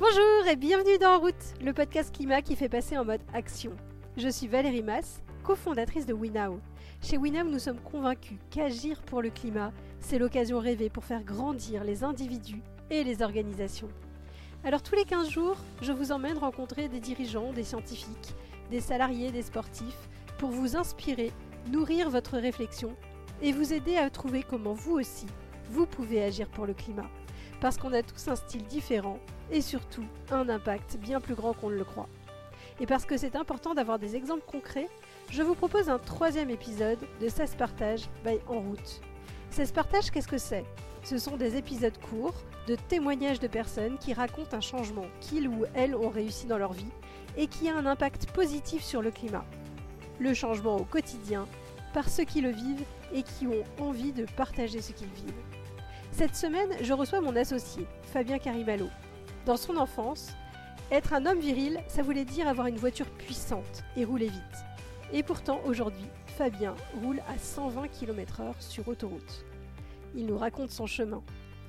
Bonjour et bienvenue dans En route, le podcast climat qui fait passer en mode action. Je suis Valérie Mass, cofondatrice de WinNow. Chez WinNow, nous sommes convaincus qu'agir pour le climat, c'est l'occasion rêvée pour faire grandir les individus et les organisations. Alors tous les 15 jours, je vous emmène rencontrer des dirigeants, des scientifiques, des salariés, des sportifs, pour vous inspirer, nourrir votre réflexion et vous aider à trouver comment vous aussi, vous pouvez agir pour le climat. Parce qu'on a tous un style différent et surtout un impact bien plus grand qu'on ne le croit. Et parce que c'est important d'avoir des exemples concrets, je vous propose un troisième épisode de Ça se partage by En route. Ça se partage, qu'est-ce que c'est? Ce sont des épisodes courts de témoignages de personnes qui racontent un changement qu'ils ou elles ont réussi dans leur vie et qui a un impact positif sur le climat. Le changement au quotidien par ceux qui le vivent et qui ont envie de partager ce qu'ils vivent. Cette semaine, je reçois mon associé, Fabien Carimalo. Dans son enfance, être un homme viril, ça voulait dire avoir une voiture puissante et rouler vite. Et pourtant, aujourd'hui, Fabien roule à 120 km/h sur autoroute. Il nous raconte son chemin.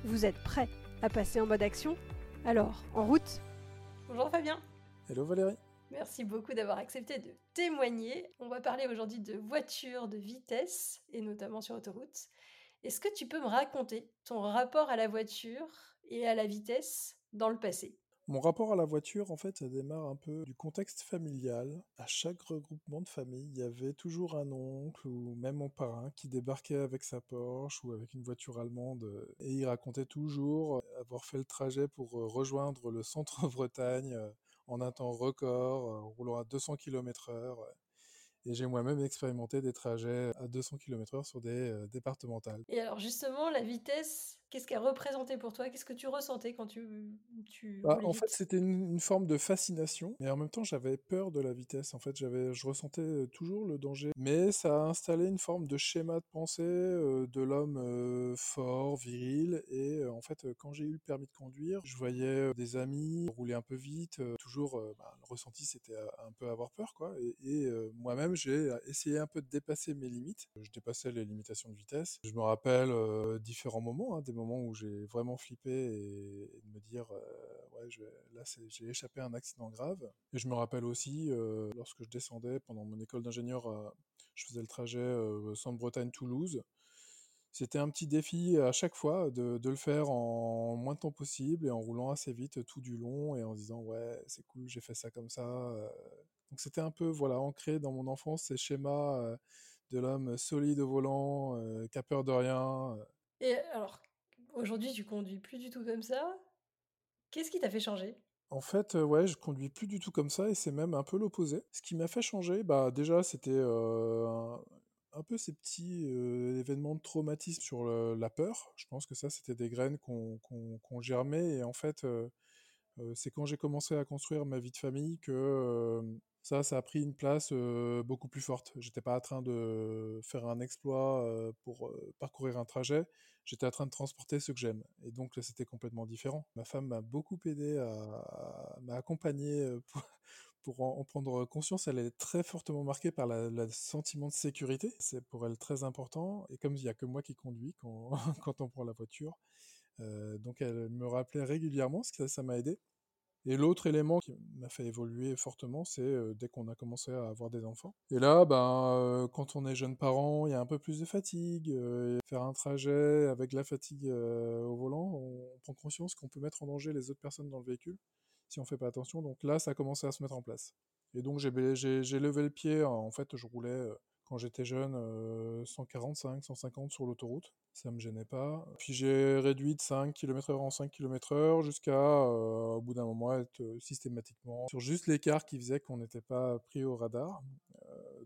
Vous êtes prêts à passer en mode action? Alors, en route Bonjour Fabien Hello Valérie Merci beaucoup d'avoir accepté de témoigner. On va parler aujourd'hui de voitures de vitesse, et notamment sur autoroute. Est-ce que tu peux me raconter ton rapport à la voiture et à la vitesse dans le passé? Mon rapport à la voiture, en fait, ça démarre un peu du contexte familial. À chaque regroupement de famille, il y avait toujours un oncle ou même mon parrain qui débarquait avec sa Porsche ou avec une voiture allemande et il racontait toujours avoir fait le trajet pour rejoindre le centre-Bretagne en un temps record, roulant à 200 km/h. Et j'ai moi-même expérimenté des trajets à 200 km/h sur des départementales. Et alors justement, la vitesse, Qu'est-ce qu'elle représentait pour toi? Qu'est-ce que tu ressentais quand tu, tu bah, En fait, c'était une, forme de fascination, mais en même temps, j'avais peur de la vitesse. En fait, j'avais, je ressentais toujours le danger, mais ça a installé une forme de schéma de pensée de l'homme fort, viril. Et en fait, quand j'ai eu le permis de conduire, je voyais des amis rouler un peu vite. toujours, bah, le ressenti, c'était un peu avoir peur, quoi. Et, et moi-même, j'ai essayé un peu de dépasser mes limites. Je dépassais les limitations de vitesse. Je me rappelle différents moments, hein, des moments où j'ai vraiment flippé et, de me dire ouais là j'ai échappé à un accident grave. Et je me rappelle aussi lorsque je descendais pendant mon école d'ingénieur je faisais le trajet Centre-Bretagne Toulouse. C'était un petit défi à chaque fois de, de, le faire en moins de temps possible et en roulant assez vite tout du long et en disant ouais c'est cool j'ai fait ça comme ça donc c'était un peu voilà ancré dans mon enfance ces schémas de l'homme solide au volant qui a peur de rien et alors Aujourd'hui, tu conduis plus du tout comme ça. Qu'est-ce qui t'a fait changer? En fait, ouais, je conduis plus du tout comme ça et c'est même un peu l'opposé. Ce qui m'a fait changer, bah déjà, c'était un, peu ces petits événements de traumatisme sur la peur. Je pense que ça, c'était des graines qu'on germait et en fait, c'est quand j'ai commencé à construire ma vie de famille que ça, ça a pris une place beaucoup plus forte. J'étais pas en train de faire un exploit pour parcourir un trajet. J'étais en train de transporter ce que j'aime. Et donc, c'était complètement différent. Ma femme m'a beaucoup aidé à, m'a accompagné pour, en, prendre conscience. Elle est très fortement marquée par le sentiment de sécurité. C'est pour elle très important. Et comme il n'y a que moi qui conduis quand, quand on prend la voiture, donc elle me rappelait régulièrement, ce que ça m'a aidé. Et l'autre élément qui m'a fait évoluer fortement, c'est dès qu'on a commencé à avoir des enfants. Et là, ben, quand on est jeune parent, il y a un peu plus de fatigue. faire un trajet avec la fatigue au volant, on prend conscience qu'on peut mettre en danger les autres personnes dans le véhicule si on fait pas attention. Donc là, ça a commencé à se mettre en place. Et donc j'ai levé le pied. En fait, je roulais quand j'étais jeune 145, 150 sur l'autoroute ça me gênait pas. Puis j'ai réduit de 5 km/h en 5 km/h jusqu'à, au bout d'un moment, être systématiquement sur juste l'écart qui faisait qu'on n'était pas pris au radar,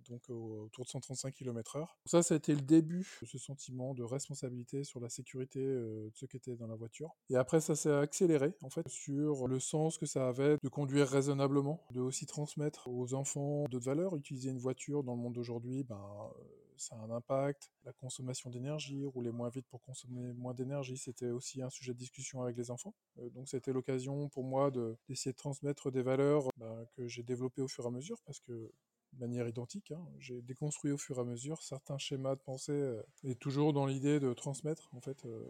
donc autour de 135 km/h. Ça, ça a été le début de ce sentiment de responsabilité sur la sécurité de ceux qui étaient dans la voiture. Et après, ça s'est accéléré, en fait, sur le sens que ça avait de conduire raisonnablement, de aussi transmettre aux enfants d'autres valeurs. Utiliser une voiture dans le monde d'aujourd'hui, ben, ça a un impact. La consommation d'énergie, rouler moins vite pour consommer moins d'énergie, c'était aussi un sujet de discussion avec les enfants. Euh, donc c'était l'occasion pour moi d'essayer de, transmettre des valeurs bah, que j'ai développées au fur et à mesure parce que de manière identique. hein. J'ai déconstruit au fur et à mesure certains schémas de pensée euh, et toujours dans l'idée de transmettre en fait euh,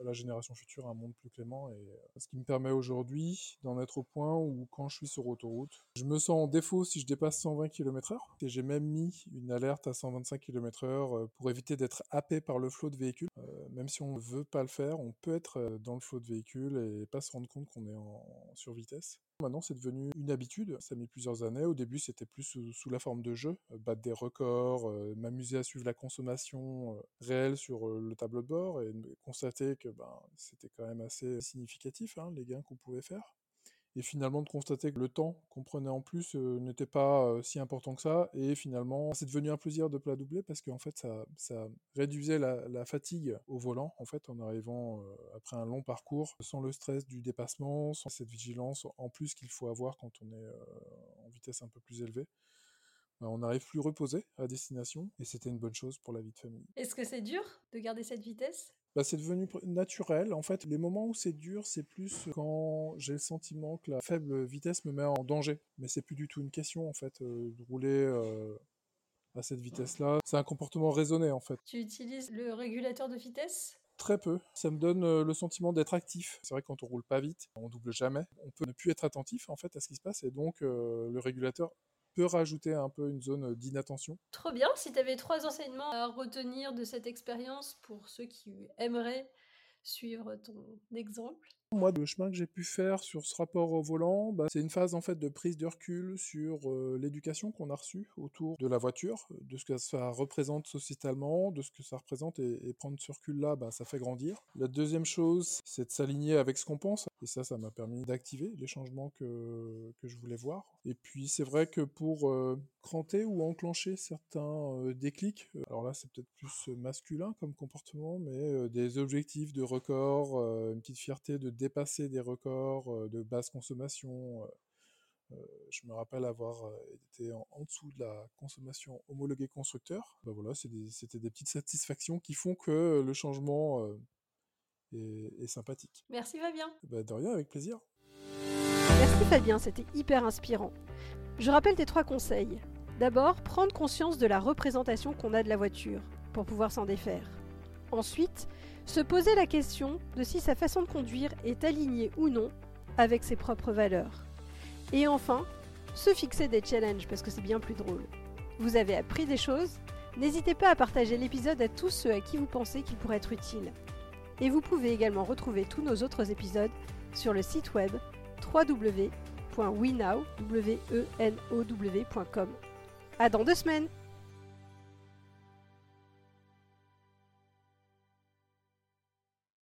à la génération future un monde plus clément et euh, ce qui me permet aujourd'hui d'en être au point où quand je suis sur autoroute, je me sens en défaut si je dépasse 120 km/h et j'ai même mis une alerte à 125 km/h pour éviter d'être happé par le flot de véhicules. Même si on ne veut pas le faire, on peut être dans le flot de véhicules et pas se rendre compte qu'on est en survitesse. Maintenant, c'est devenu une habitude. Ça a mis plusieurs années. Au début, c'était plus sous, la forme de jeu, euh, battre des records, euh, m'amuser à suivre la consommation euh, réelle sur le tableau de bord et constater que ben, c'était quand même assez significatif, hein, les gains qu'on pouvait faire. Et finalement, de constater que le temps qu'on prenait en plus n'était pas si important que ça. Et finalement, c'est devenu un plaisir de plat doublé parce qu'en fait, ça, ça réduisait la, fatigue au volant, en fait, en arrivant après un long parcours, sans le stress du dépassement, sans cette vigilance en plus qu'il faut avoir quand on est en vitesse un peu plus élevée. Ben, on arrive plus reposé à destination et c'était une bonne chose pour la vie de famille. Est-ce que c'est dur de garder cette vitesse? Bah, c'est devenu naturel. En fait, les moments où c'est dur, c'est plus quand j'ai le sentiment que la faible vitesse me met en danger. Mais c'est plus du tout une question, en fait, euh, de rouler euh, à cette vitesse-là. C'est un comportement raisonné, en fait. Tu utilises le régulateur de vitesse? Très peu. Ça me donne euh, le sentiment d'être actif. C'est vrai que quand on roule pas vite, on double jamais. On peut ne plus être attentif, en fait, à ce qui se passe. Et donc, euh, le régulateur peut rajouter un peu une zone d'inattention. Trop bien, si tu avais trois enseignements à retenir de cette expérience pour ceux qui aimeraient suivre ton exemple. Moi, le chemin que j'ai pu faire sur ce rapport au volant, bah, c'est une phase en fait de prise de recul sur euh, l'éducation qu'on a reçue autour de la voiture, de ce que ça représente sociétalement, de ce que ça représente, et, prendre ce recul-là, bah, ça fait grandir. La deuxième chose, c'est de s'aligner avec ce qu'on pense, et ça, ça m'a permis d'activer les changements que, que je voulais voir. Et puis, c'est vrai que pour euh, cranter ou enclencher certains euh, déclics, alors là, c'est peut-être plus masculin comme comportement, mais des objectifs de record, une petite fierté de dépasser des records euh, de basse consommation. euh, euh, je me rappelle avoir été en, en dessous de la consommation homologuée constructeur. Ben voilà, des- c'était des petites satisfactions qui font que le changement euh, est, est sympathique. Merci Fabien. Ben de rien, avec plaisir. Merci Fabien, c'était hyper inspirant. Je rappelle tes trois conseils. D'abord, prendre conscience de la représentation qu'on a de la voiture pour pouvoir s'en défaire. Ensuite, se poser la question de si sa façon de conduire est alignée ou non avec ses propres valeurs. Et enfin, se fixer des challenges parce que c'est bien plus drôle. Vous avez appris des choses N'hésitez pas à partager l'épisode à tous ceux à qui vous pensez qu'il pourrait être utile. Et vous pouvez également retrouver tous nos autres épisodes sur le site web www.wenow.com. À dans deux semaines